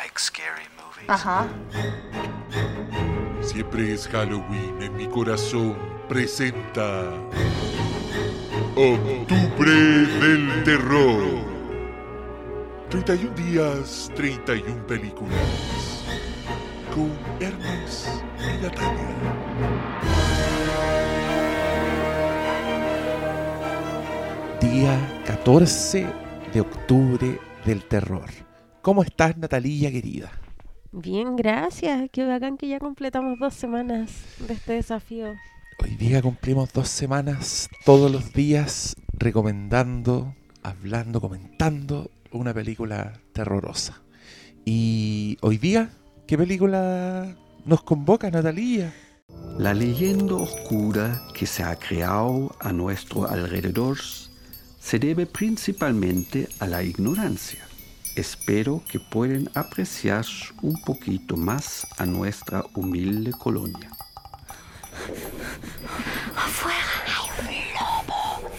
like scary movies. Ajá. Siempre es Halloween en mi corazón. Presenta. Octubre del Terror. 31 días, 31 películas. Con Hermes y Natalia. Día 14 de octubre del terror. ¿Cómo estás, Natalilla querida? Bien, gracias. Qué bacán que ya completamos dos semanas de este desafío. Hoy día cumplimos dos semanas todos los días recomendando, hablando, comentando una película terrorosa. Y hoy día, ¿qué película nos convoca, Natalía? La leyenda oscura que se ha creado a nuestro alrededor se debe principalmente a la ignorancia. Espero que puedan apreciar un poquito más a nuestra humilde colonia. Afuera hay un lobo.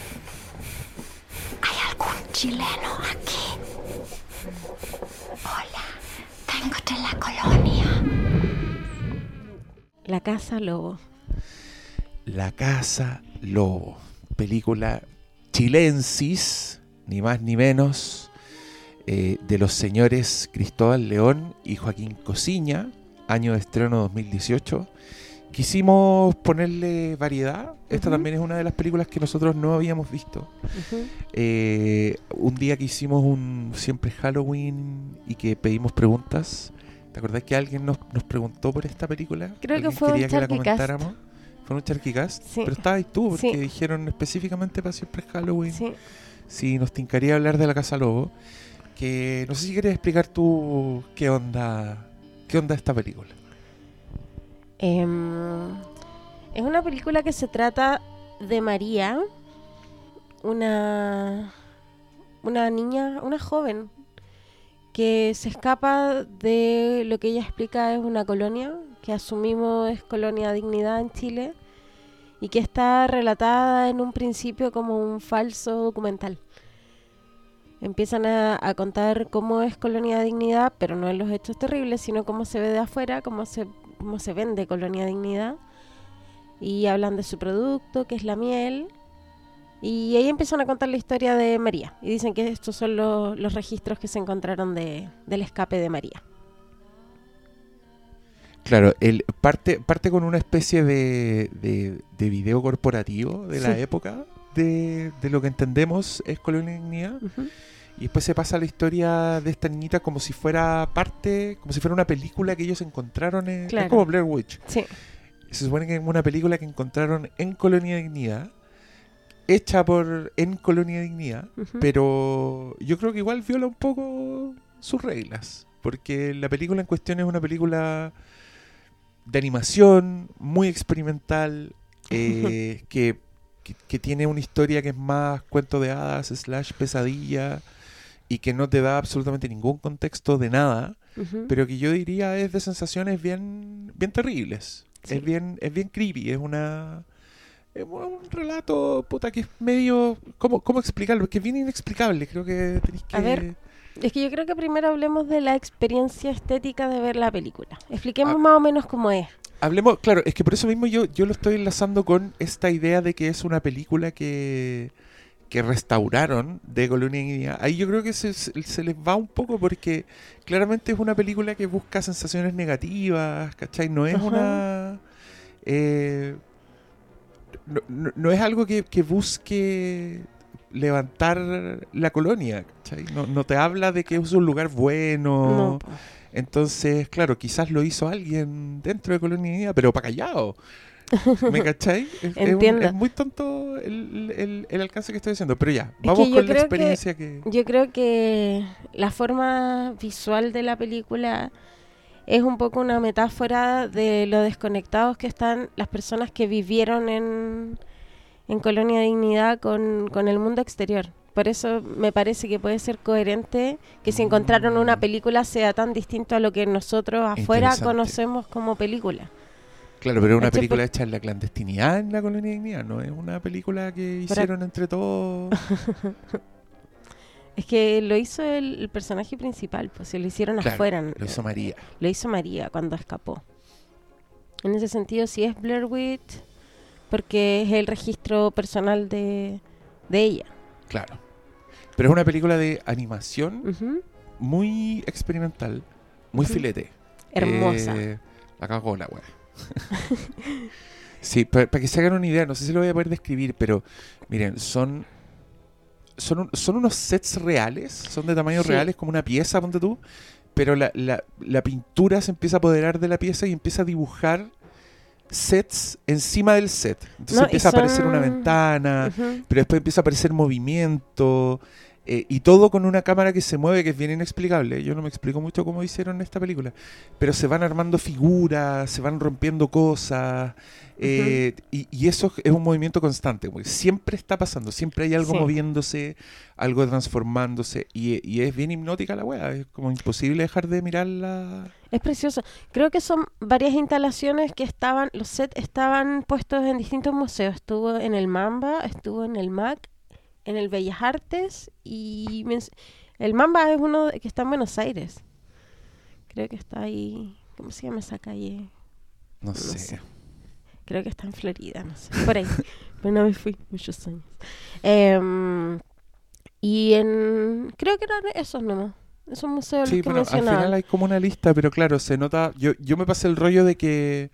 ¿Hay algún chileno aquí? Hola, vengo de la colonia. La Casa Lobo. La Casa Lobo. Película chilensis, ni más ni menos, eh, de los señores Cristóbal León y Joaquín Cosiña, año de estreno 2018. Quisimos ponerle variedad. Esta también es una de las películas que nosotros no habíamos visto. Eh, un día que hicimos un siempre Halloween y que pedimos preguntas. ¿Te acordás que alguien nos, nos preguntó por esta película? Creo que ¿Alguien fue un quería que la comentáramos? Fue un Charquicast. Sí. Pero estabas tú, porque Sí. dijeron específicamente para siempre Halloween. Sí. Si nos tincaría hablar de la Casa Lobo. Que no sé si quieres explicar tú qué onda, qué onda esta película. Em, es una película que se trata de María, una, una niña, una joven, que se escapa de lo que ella explica es una colonia, que asumimos es Colonia Dignidad en Chile, y que está relatada en un principio como un falso documental. Empiezan a, a contar cómo es Colonia Dignidad, pero no en los hechos terribles, sino cómo se ve de afuera, cómo se cómo se vende Colonia Dignidad. Y hablan de su producto, que es la miel. Y ahí empiezan a contar la historia de María. Y dicen que estos son los, los registros que se encontraron de, del escape de María. Claro, el, parte, parte con una especie de, de, de video corporativo de la época de, de lo que entendemos es Colonia Dignidad. Ujú. Y después se pasa la historia de esta niñita como si fuera parte, como si fuera una película que ellos encontraron en... Claro. Es como Blair Witch. Sí, Se supone que es una película que encontraron en Colonia Dignidad, hecha por en Colonia Dignidad, pero yo creo que igual viola un poco sus reglas, porque la película en cuestión es una película de animación muy experimental, eh, que, que, que tiene una historia que es más cuento de hadas, slash pesadilla, y que no te da absolutamente ningún contexto de nada, pero que yo diría es de sensaciones bien, bien terribles. Sí. Es bien, es bien creepy, es una es un relato puta que es medio ¿cómo, cómo explicarlo? Es que es bien inexplicable, creo que tenéis que A ver. Es que yo creo que primero hablemos de la experiencia estética de ver la película. Expliquemos Ah. más o menos cómo es. Hablemos, claro, es que por eso mismo yo, yo lo estoy enlazando con esta idea de que es una película que, que restauraron de Colonia Dignidad. Ahí yo creo que se, se- se les va un poco porque claramente es una película que busca sensaciones negativas, ¿cachai? No es Ajá. una... eh, no, no- no es algo que, que busque levantar la colonia, ¿cachai? No, no te habla de que es un lugar bueno. No. Entonces, claro, quizás lo hizo alguien dentro de Colonia pero para callado. ¿Me cachai? Es, es un- Entiendo. es muy tonto el, el- el alcance que estoy diciendo. Pero ya, vamos con la creo que- experiencia que... Yo creo que la forma visual de la película es un poco una metáfora de lo desconectados que están las personas que vivieron en, en Colonia Dignidad con, con el mundo exterior. Por eso me parece que puede ser coherente que si encontraron una Mm. película sea tan distinto a lo que nosotros afuera conocemos como película. Claro, pero es una ¿Cachai? película hecha en la clandestinidad en la Colonia Dignidad, no es una película que hicieron entre todos. Es que lo hizo el, el personaje principal, pues se lo hicieron Claro, afuera. Lo hizo María. Lo hizo María cuando escapó. En ese sentido, sí es Blair Witch, porque es el registro personal de, de ella. Claro. Pero es una película de animación muy experimental, muy filete. Hermosa. Eh, la cagó la weá. sí, para que se hagan una idea, no sé si lo voy a poder describir, pero miren, son. Son, un- son unos sets reales, son de tamaño Sí. reales, como una pieza, ponte tú, pero la, la- la pintura se empieza a apoderar de la pieza y empieza a dibujar sets encima del set. Entonces No, empieza a aparecer una ventana, pero después empieza a aparecer movimiento eh, y todo con una cámara que se mueve que es bien inexplicable. Yo no me explico mucho cómo hicieron esta película, pero se van armando figuras, se van rompiendo cosas eh, y, y eso es un movimiento constante, siempre está pasando, siempre hay algo Sí. moviéndose, algo transformándose y, y es bien hipnótica la wea, es como imposible dejar de mirarla. Es precioso. Creo que son varias instalaciones que estaban, los sets estaban puestos en distintos museos. Estuvo en el Mamba, estuvo en el MAC, en el Bellas Artes y el Mamba es uno que está en Buenos Aires. Creo que está ahí. ¿Cómo se llama esa calle? No, sé. sé. Creo que está en Florida, no sé. Por ahí. Pero no me fui muchos años. Em, y en. Creo que eran esos nomás. Esos museos Sí, los que bueno, al final hay como una lista, pero claro, se nota. Yo, yo me pasé el rollo de que.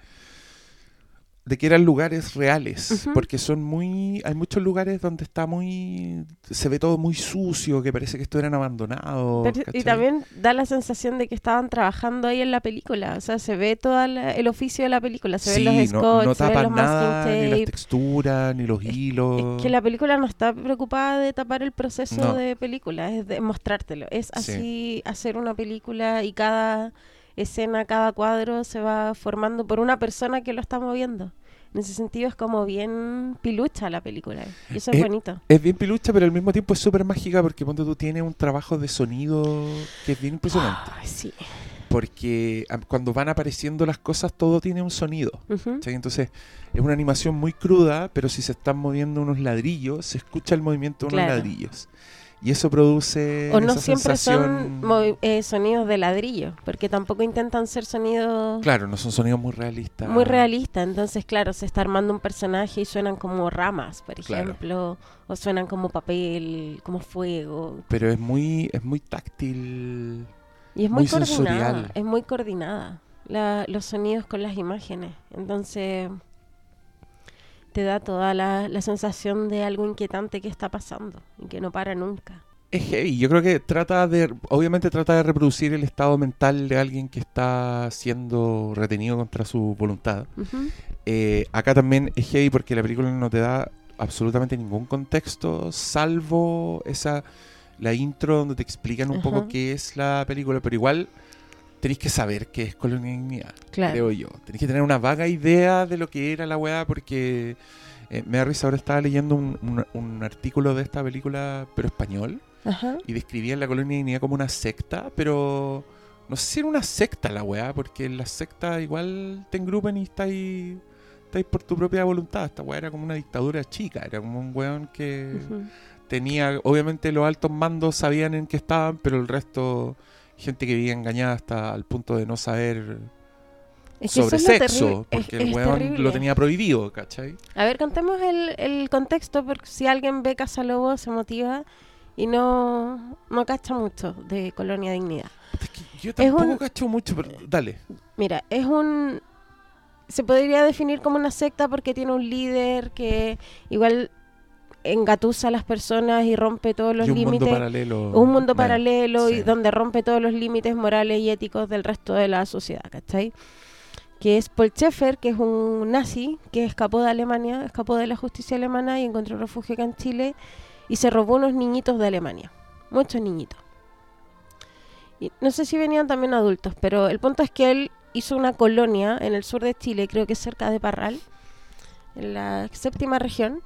De que eran lugares reales. Porque son muy. Hay muchos lugares donde está muy. se ve todo muy sucio, que parece que estuvieran abandonados. Pero- y también da la sensación de que estaban trabajando ahí en la película. O sea, se ve todo el oficio de la película. Se Sí, ven los no, scotch, no se ven tapan los nada, ni las tape. texturas, ni los hilos. Es que la película no está preocupada de tapar el proceso No. de película, es de mostrártelo. Es Sí. así hacer una película y cada escena, cada cuadro se va formando por una persona que lo está moviendo. En ese sentido es como bien pilucha la película. Y eso es Eh, bonito. Es bien pilucha, pero al mismo tiempo es súper mágica porque ponte tú tiene un trabajo de sonido que es bien impresionante. Sí. Porque cuando van apareciendo las cosas, todo tiene un sonido. Entonces, es una animación muy cruda, pero si se están moviendo unos ladrillos, se escucha el movimiento de unos Claro. ladrillos. Y eso produce O no esa siempre son sensación... movi- eh, sonidos de ladrillo, porque tampoco intentan ser sonidos Claro, no son sonidos muy realistas. muy realistas. Entonces, claro, se está armando un personaje y suenan como ramas, por Claro. ejemplo, o suenan como papel, como fuego. Pero es muy, es muy táctil. Y es muy, Muy coordinada, sensorial. es muy coordinada la- los sonidos con las imágenes. Entonces, te da toda la, la sensación de algo inquietante que está pasando y que no para nunca. Es heavy. Yo creo que trata de, obviamente trata de reproducir el estado mental de alguien que está siendo retenido contra su voluntad. Eh, acá también es heavy porque la película no te da absolutamente ningún contexto, salvo esa la intro donde te explican un poco qué es la película, pero igual tenéis que saber qué es Colonia Dignidad, Claro. creo yo. Tenéis que tener una vaga idea de lo que era la weá porque eh, me da risa, ahora estaba leyendo un, un- un artículo de esta película, pero español, Ajá. y describían la Colonia Dignidad como una secta, pero no sé si era una secta la weá, porque en la secta igual te engrupan y estáis, estáis por tu propia voluntad. Esta weá era como una dictadura chica, era como un weón que tenía, obviamente los altos mandos sabían en qué estaban, pero el resto, gente que vivía engañada hasta al punto de no saber Es que sobre sexo, es- porque el weón terrible. lo tenía prohibido, ¿cachai? A ver, contemos el, el contexto, porque si alguien ve Casa Lobo se motiva y no, no cacha mucho de Colonia Dignidad. Es que yo tampoco un- cacho mucho, pero dale. Mira, es un... Se podría definir como una secta porque tiene un líder que igual engatusa a las personas y rompe todos los y un mundo paralelo. un mundo Bueno, paralelo y donde rompe todos los límites morales y éticos del resto de la sociedad, ¿cachai? Que es Paul Schaeffer, que es un nazi que escapó de Alemania, escapó de la justicia alemana y encontró refugio acá en Chile y se robó unos niñitos de Alemania, muchos niñitos. Y no sé si venían también adultos, pero el punto es que él hizo una colonia en el sur de Chile, creo que cerca de Parral, en la séptima región,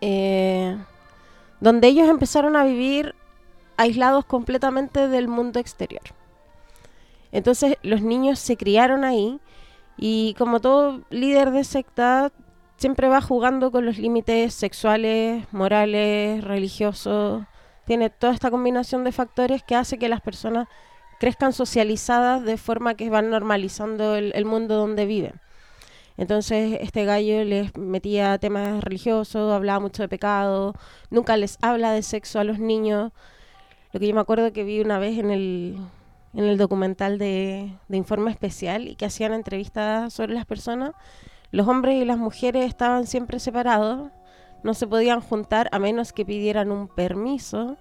eh, donde ellos empezaron a vivir aislados completamente del mundo exterior. Entonces los niños se criaron ahí y como todo líder de secta siempre va jugando con los límites sexuales, morales, religiosos tiene toda esta combinación de factores que hace que las personas crezcan socializadas de forma que van normalizando el, el mundo donde viven. Entonces este gallo les metía temas religiosos, hablaba mucho de pecado, nunca les habla de sexo a los niños. Lo que yo me acuerdo que vi una vez en el, en el documental de, de Informe Especial y que hacían entrevistas sobre las personas, los hombres y las mujeres estaban siempre separados, no se podían juntar a menos que pidieran un permiso.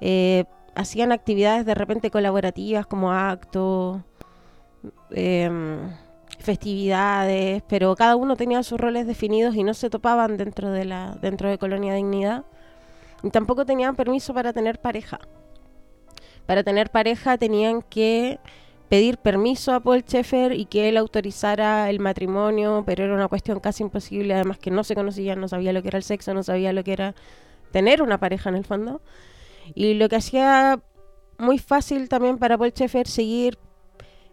Eh, hacían actividades de repente colaborativas como actos, em, festividades, pero cada uno tenía sus roles definidos y no se topaban dentro de la dentro de Colonia Dignidad. Y tampoco tenían permiso para tener pareja. Para tener pareja tenían que pedir permiso a Paul Schaeffer y que él autorizara el matrimonio, pero era una cuestión casi imposible, además que no se conocían, no sabía lo que era el sexo, no sabía lo que era tener una pareja en el fondo. Y lo que hacía muy fácil también para Paul Schaeffer seguir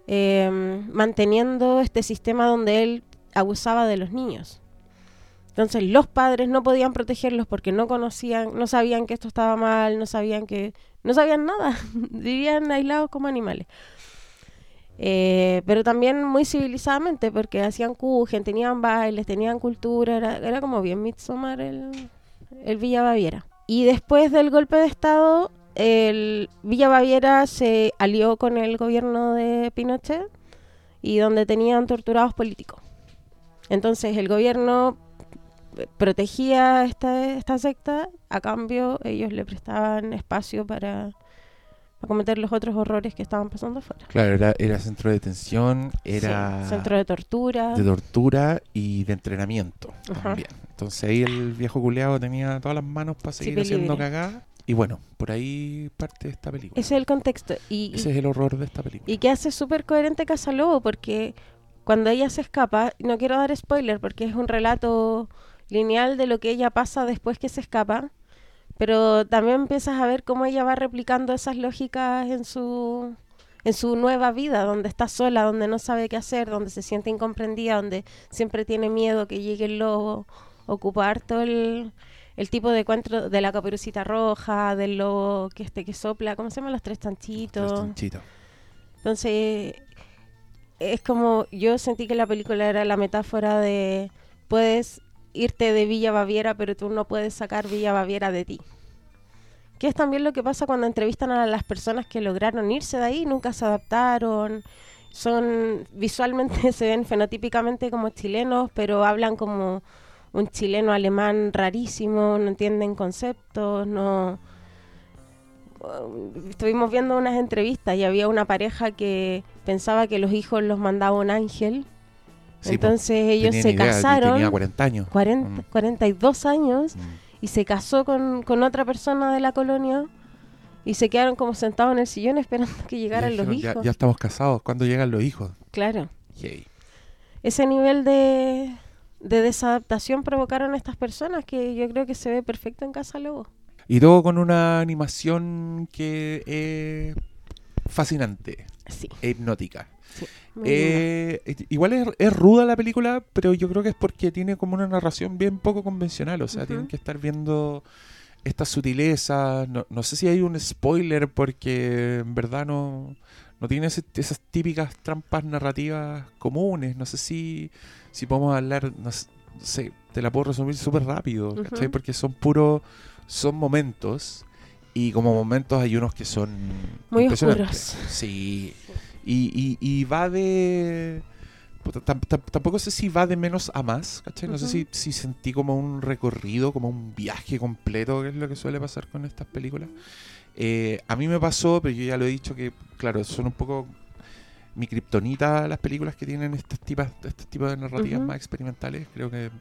eh, manteniendo este sistema donde él abusaba de los niños. Entonces los padres no podían protegerlos porque no conocían, no sabían que esto estaba mal, no sabían que, no sabían nada, vivían aislados como animales. Eh, pero también muy civilizadamente porque hacían cujen, tenían bailes, tenían cultura, era, era como bien Midsommar el, el Villa Baviera. Y después del golpe de Estado, el Villa Baviera se alió con el gobierno de Pinochet y donde tenían torturados políticos. Entonces el gobierno protegía esta, esta secta, a cambio ellos le prestaban espacio para, para cometer los otros horrores que estaban pasando afuera. Claro, era, era centro de detención, era Sí, centro de tortura. de tortura y de entrenamiento Ajá. también. Entonces ahí el viejo culeado tenía todas las manos para seguir Sí, haciendo libre. Y bueno, por ahí parte esta película. Ese es el contexto. Y, Ese es el horror de esta película. Y que hace súper coherente Casalobo, porque cuando ella se escapa, no quiero dar spoiler porque es un relato lineal de lo que ella pasa después que se escapa, pero también empiezas a ver cómo ella va replicando esas lógicas en su en su nueva vida, donde está sola, donde no sabe qué hacer, donde se siente incomprendida, donde siempre tiene miedo que llegue el lobo, ocupar todo el, el tipo de encuentro de la caperucita roja, del lobo que este que sopla, ¿cómo se llaman los tres tanchitos? Los chanchitos. Entonces, es como yo sentí que la película era la metáfora de puedes irte de Villa Baviera, pero tú no puedes sacar Villa Baviera de ti. Que es también lo que pasa cuando entrevistan a las personas que lograron irse de ahí, nunca se adaptaron, son visualmente se ven fenotípicamente como chilenos, pero hablan como un chileno alemán rarísimo, no entienden conceptos, no estuvimos viendo unas entrevistas y había una pareja que pensaba que los hijos los mandaba un ángel. Sí. Entonces ellos se idea, casaron, Tenía 40 años. 40, Mm, 42 años, mm. y se casó con, con otra persona de la colonia y se quedaron como sentados en el sillón esperando que llegaran los hijos. Ya, ya estamos casados. ¿Cuándo llegan los hijos? Claro. Yay. Ese nivel de, de desadaptación provocaron estas personas que yo creo que se ve perfecto en Casa Lobo. Y todo con una animación que es fascinante, Sí. e hipnótica. linda. Eh, igual es, es ruda la película, pero yo creo que es porque tiene como una narración bien poco convencional. O sea, tienen que estar viendo estas sutilezas. No, no sé si hay un spoiler porque en verdad no, no tiene ese- esas típicas trampas narrativas comunes. No sé si, si podemos hablar, no sé, te la puedo resumir súper rápido, ¿cachai? Porque son puros, son momentos. Y como momentos hay unos que son Muy oscuros. Sí. Y, y, y va de... tampoco sé si va de menos a más, ¿cachai? No sé si, si sentí como un recorrido, como un viaje completo, que es lo que suele pasar con estas películas. Eh, a mí me pasó, pero yo ya lo he dicho que, claro, son un poco mi kriptonita las películas que tienen estos tipos, estos tipos de narrativas más experimentales. Creo que,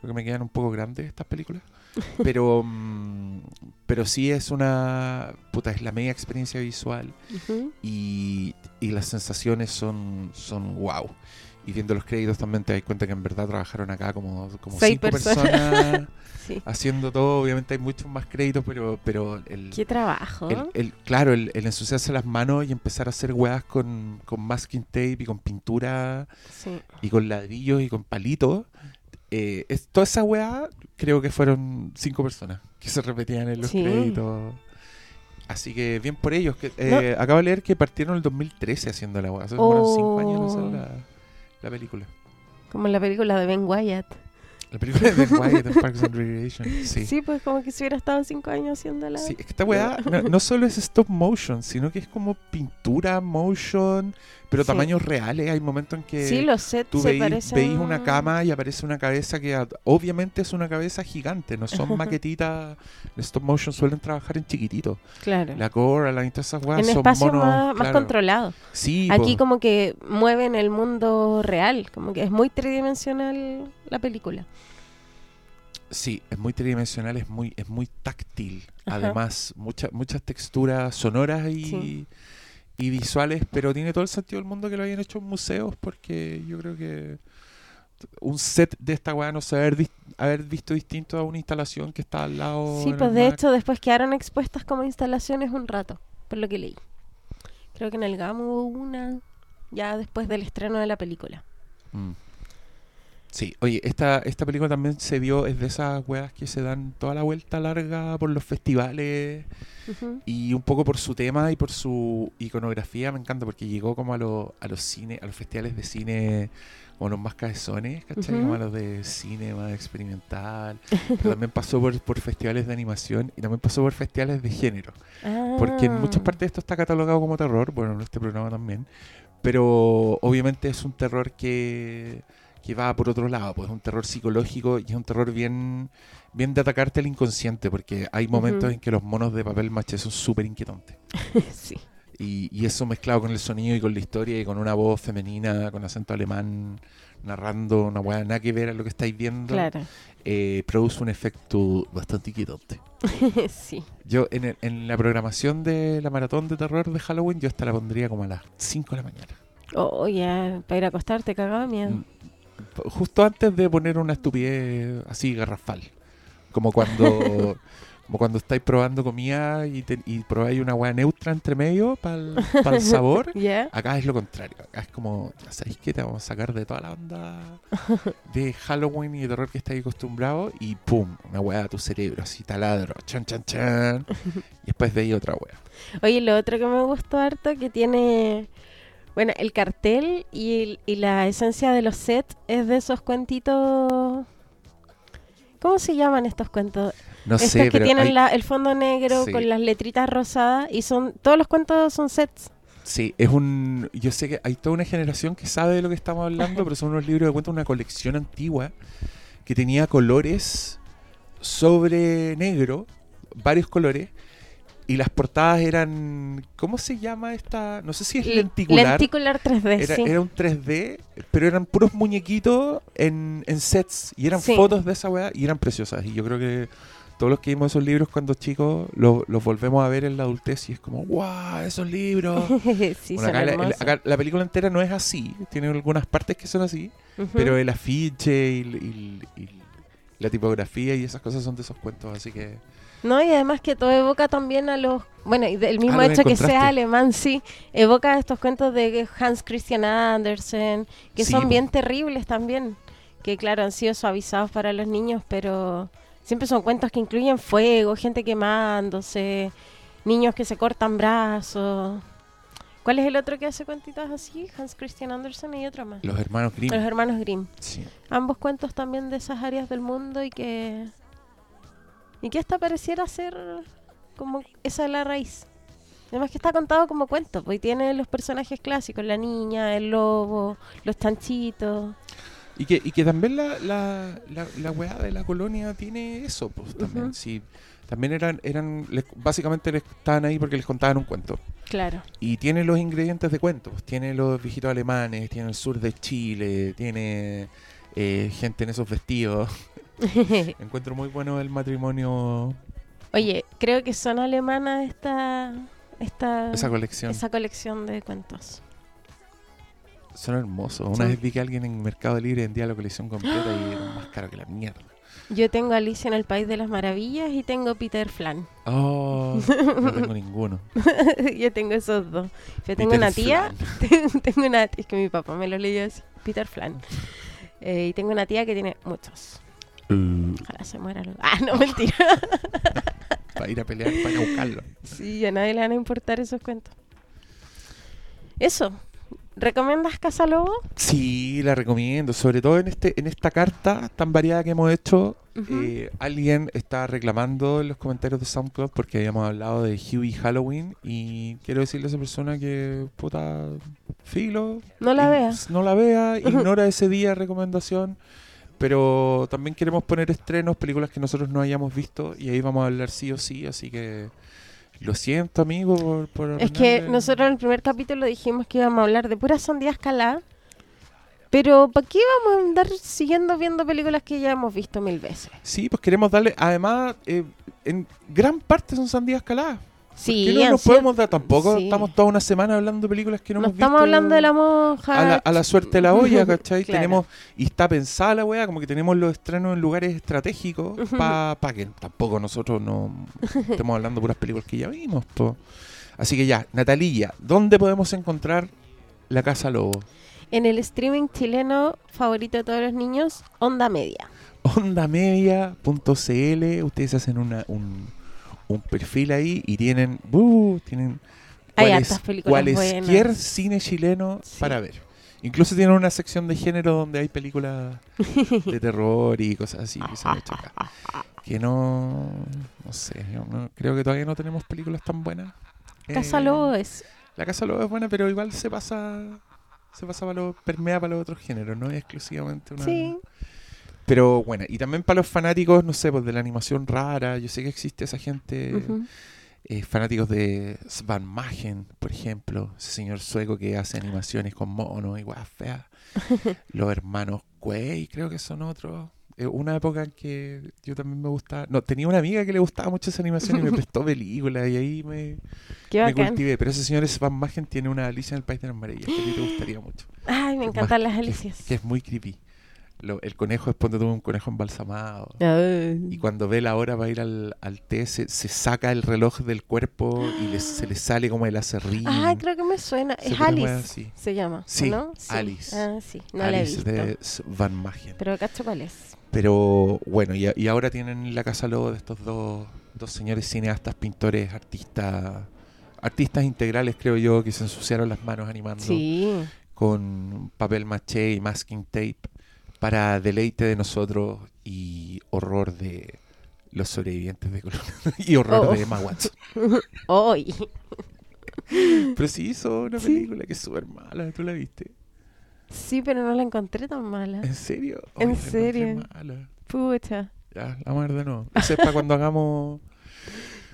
creo que me quedan un poco grandes estas películas. Pero, mm, pero sí es una. Puta, es la media experiencia visual y, y las sensaciones son, son wow. Y viendo los créditos también te das cuenta que en verdad trabajaron acá como, como Seis cinco personas. personas Sí. haciendo todo. Obviamente hay muchos más créditos, pero, pero el, Qué trabajo. el, el- claro, el, el ensuciarse las manos y empezar a hacer weas con, con masking tape y con pintura Sí. y con ladrillos y con palitos. Eh, es, toda esa weá creo que fueron cinco personas que se repetían en los Sí. créditos. Así que bien por ellos. Que, eh, Acabo de leer que partieron en el 2013 haciendo la weá. Como unos 5 años Oh. La, la película. Como la película de Ben Wyatt. La película de Ben Wyatt en Parks and Recreation. Sí. Sí. pues como que si hubiera estado cinco años haciéndola. Sí, es que esta weá no, no solo es stop motion, sino que es como pintura motion, pero Sí. tamaños reales. Hay momentos en que Sí, los sets tú se veis, parecen... veis una cama y aparece una cabeza que obviamente es una cabeza gigante, no son maquetitas. En stop motion suelen trabajar en chiquitito. Claro. La Coraline, todas esas weas en son espacios monos, más, más claro. controlados. Sí, Aquí po. como que mueven el mundo real, como que es muy tridimensional la película. Sí, es muy tridimensional, es muy, es muy táctil. Ajá. Además, muchas muchas texturas sonoras y, Sí. Y visuales, pero tiene todo el sentido del mundo que lo hayan hecho en museos, porque yo creo que un set de esta weá no se haber, haber visto distinto a una instalación que está al lado. Sí, pues de hecho después quedaron expuestas como instalaciones un rato, por lo que leí. Creo que en el GAM hubo una ya después del estreno de la película. Mm. Sí, oye, esta, esta película también se vio, es de esas weas que se dan toda la vuelta larga por los festivales y un poco por su tema y por su iconografía, me encanta porque llegó como a, los a los cines, a los festivales de cine como los más cabezones, ¿cachai? Como a los de cine más experimental. Pero también pasó por, por festivales de animación y también pasó por festivales de género. Porque en muchas Ah. partes esto está catalogado como terror, bueno, en este programa también, pero obviamente es un terror que, que va por otro lado, pues es un terror psicológico y es un terror bien, bien de atacarte al inconsciente, porque hay momentos en que los monos de papel maché son súper inquietantes. sí. Y, y eso mezclado con el sonido y con la historia y con una voz femenina, con acento alemán, narrando una weá nada que ver a lo que estáis viendo, Claro. eh, produce un efecto bastante inquietante. sí. Yo en, el- en la programación de la maratón de terror de Halloween, yo esta la pondría como a las 5 de la mañana. Oh, ya, para ir a acostarte, cagaba miedo. Justo antes de poner una estupidez así garrafal. Como cuando como cuando estáis probando comida y, te- y probáis una hueá neutra entre medio para el sabor. Acá es lo contrario. Acá es como, ¿sabéis qué? Te vamos a sacar de toda la onda de Halloween y de terror que estáis acostumbrados y ¡pum! Una hueá a tu cerebro, así taladro, chan, chan, chan. Y después de ahí otra hueá. Oye, lo otro que me gustó harto que tiene, bueno, el cartel y, el- y la esencia de los sets es de esos cuentitos... ¿Cómo se llaman estos cuentos? No Estos sé, que pero tienen hay- la- el fondo negro Sí. con las letritas rosadas y son todos los cuentos son sets. Sí, es un. Yo sé que hay toda una generación que sabe de lo que estamos hablando, pero son unos libros de cuentos, una colección antigua que tenía colores sobre negro, varios colores, y las portadas eran. ¿Cómo se llama esta? No sé si es lenticular. Lenticular 3D, Era, sí. era un 3D, pero eran puros muñequitos en, en sets y eran Sí. fotos de esa weá y eran preciosas. Y yo creo que todos los que vimos esos libros cuando chicos lo- los volvemos a ver en la adultez y es como, ¡guau! Esos libros. sí, Bueno, son acá, la, acá película entera no es así, tiene algunas partes que son así, pero el afiche y, y- y la tipografía y esas cosas son de esos cuentos, así que No, y además que todo evoca también a los... Bueno, y del mismo Ah, hecho que sea alemán, sí, evoca estos cuentos de Hans Christian Andersen, que Sí, son bien terribles también, que claro, han sido suavizados para los niños, pero siempre son cuentos que incluyen fuego, gente quemándose, niños que se cortan brazos. ¿Cuál es el otro que hace cuentitos así? Hans Christian Andersen y otro más. los hermanos Grimm. Los hermanos Grimm. sí. Ambos cuentos también de esas áreas del mundo y que... Y que esta pareciera ser como esa es la raíz. Además que está contado como cuento, pues y tiene los personajes clásicos, la niña, el lobo, los chanchitos. Y que, y que también la, la, la, la weá de la colonia tiene eso, pues también. Sí, también eran, eran les- básicamente les estaban ahí porque les contaban un cuento. Claro. Y tiene los ingredientes de cuentos. pues, Tiene los viejitos alemanes, tiene el sur de Chile, tiene eh, gente en esos vestidos. Encuentro muy bueno el matrimonio, Oye, creo que son alemanas esta, esta esa colección. esa colección de cuentos. Son hermosos. Una vez vi que alguien en Mercado Libre vendía la colección completa y era más caro que la mierda. Yo tengo Alicia en el País de las Maravillas y tengo Peter Flan. Oh, no tengo ninguno. Yo tengo esos dos. Yo tengo Peter una tía tengo una es que mi papá me lo leyó así, Peter Flan. Eh, y tengo una tía que tiene muchos. Uh, Ojalá se muera. luego. Ah, no, mentira. para ir a pelear, para buscarlo. Sí, a nadie le van a importar esos cuentos. Eso. ¿Recomiendas Casa Lobo? Sí, la recomiendo, sobre todo en este en esta carta tan variada que hemos hecho. Ujú. eh, alguien está reclamando en los comentarios de SoundCloud porque habíamos hablado de Huey Halloween y quiero decirle a esa persona que puta filo. No la vea. No la vea, ignora ese día de recomendación. Pero también queremos poner estrenos, películas que nosotros no hayamos visto y ahí vamos a hablar sí o sí, así que lo siento amigo por, por Es que nosotros en el primer capítulo dijimos que íbamos a hablar de pura sandía escalada. Pero ¿para qué vamos a andar siguiendo viendo películas que ya hemos visto mil veces? Sí, pues queremos darle, además, eh, en gran parte son sandías caladas. Sí, no nos podemos dar tampoco. sí. Estamos toda una semana hablando de películas que no, No hemos estamos visto hablando de la monja. a la, a la suerte de la olla, ¿cachai? Claro. Tenemos, y está pensada la weá, como que tenemos los estrenos en lugares estratégicos para que tampoco nosotros no estemos hablando de puras películas que ya vimos. po. Así que ya, Natalía, ¿dónde podemos encontrar la Casa Lobo? En el streaming chileno favorito de todos los niños, Onda Media. Ondamedia.cl, ustedes hacen una, un, un perfil ahí y tienen, ¡uh! tienen cuales- cualesquier cine chileno Sí. para ver. Incluso tienen una sección de género donde hay películas de terror y cosas así que se han hecho acá. Que no, no sé, no- creo que todavía no tenemos películas tan buenas. Casa Eh, Lobo es. La Casa Lobo es buena, pero igual se pasa, se pasa para los, permea para los otros géneros, no es exclusivamente una. Sí. Pero bueno, y también para los fanáticos, no sé, pues de la animación rara, yo sé que existe esa gente, eh, fanáticos de Svan Magen, por ejemplo, ese señor sueco que hace animaciones con monos y guas feas. los hermanos Quay, creo que son otros. Eh, una época en que yo también me gustaba, no, tenía una amiga que le gustaba mucho esa animación y me prestó películas y ahí me, me cultivé. Pero ese señor Svan Magen tiene una Alicia en el País de las Maravillas que a ti te gustaría mucho. Ay, me encantan las que- Alicias. Que, es muy creepy. Lo- el conejo, después de todo un conejo embalsamado. Ay. Y cuando ve la hora para ir al, al té, se, se saca el reloj del cuerpo y le- se le sale como el acerrín. Ah, creo que me suena. Se Es Alice. Se llama. Sí, ¿no? Alice. Ah, sí. No la he Alice visto. de Van Magen. Pero cacho cuál es. Pero bueno, y, y ahora tienen la casa lobo de estos dos, dos señores cineastas, pintores, artistas, artistas integrales, creo yo, que se ensuciaron las manos animando Sí. con papel maché y masking tape para deleite de nosotros y horror de los sobrevivientes de Colombia y horror Oh. de Emma Watson. Hoy. Pero sí hizo una Sí. película que es súper mala, ¿tú la viste? Sí, pero no la encontré tan mala. ¿En serio? ¿En serio? mala. Pucha. Ya, la vamos a ver de nuevo. Eso es para cuando hagamos...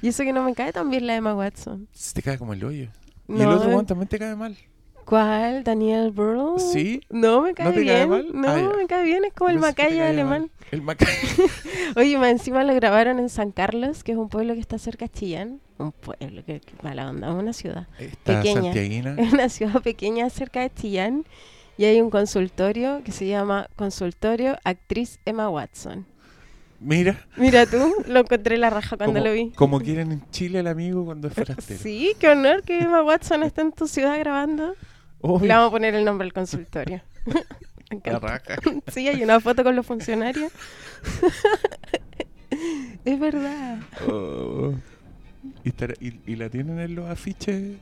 Y eso que no me cae tan bien la Emma Watson. Se te cae como el hoyo. Y No, el otro eh. one también te cae mal. ¿Cuál? ¿Daniel Brühl? ¿Sí? No, me cae ¿No te bien. cae mal? No, Ah, me cae bien. Es como el Macaya alemán. mal. El Macaya. Oye, más encima lo grabaron en San Carlos, que es un pueblo que está cerca de Chillán. Un pueblo, que, que mala onda, una ciudad. Esta Pequeña. santiaguina. Es una ciudad pequeña cerca de Chillán y hay un consultorio que se llama Consultorio Actriz Emma Watson. Mira. Mira tú, lo encontré la raja cuando como, lo vi. Como quieren en Chile el amigo cuando es forastero. Sí, qué honor que Emma Watson esté en tu ciudad grabando. Obvio. Le vamos a poner el nombre al consultorio. Me La encanta. raja. Sí, hay una foto con los funcionarios. es verdad. Oh. Y, estará- y- y la tienen en los afiches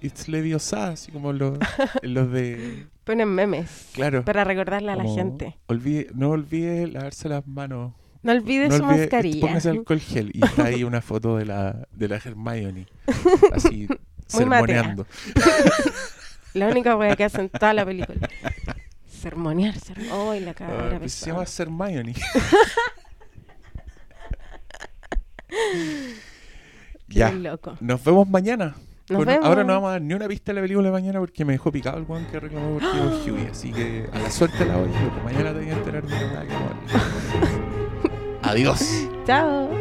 It's Leviosa, así como los, en los de... Ponen memes Claro. para recordarle a la gente. olvide- no olvide lavarse las manos. No olvide no su olvide- mascarilla. Póngase alcohol gel. Y está ahí una foto de la, de la Hermione. Así, sermoneando. La única wea que hace en toda la película. Sermonear, sermonear. ¡Ay, la Ah, cabra pues se llama Hermione. Qué ya. loco. Nos vemos mañana. Nos Bueno, vemos. ahora no vamos a dar ni una pista de la película de mañana porque me dejó picado el weón que reclamó por Tío Huey. Así que a la suerte la voy, mañana te voy a enterar de weá que a. Adiós. Chao.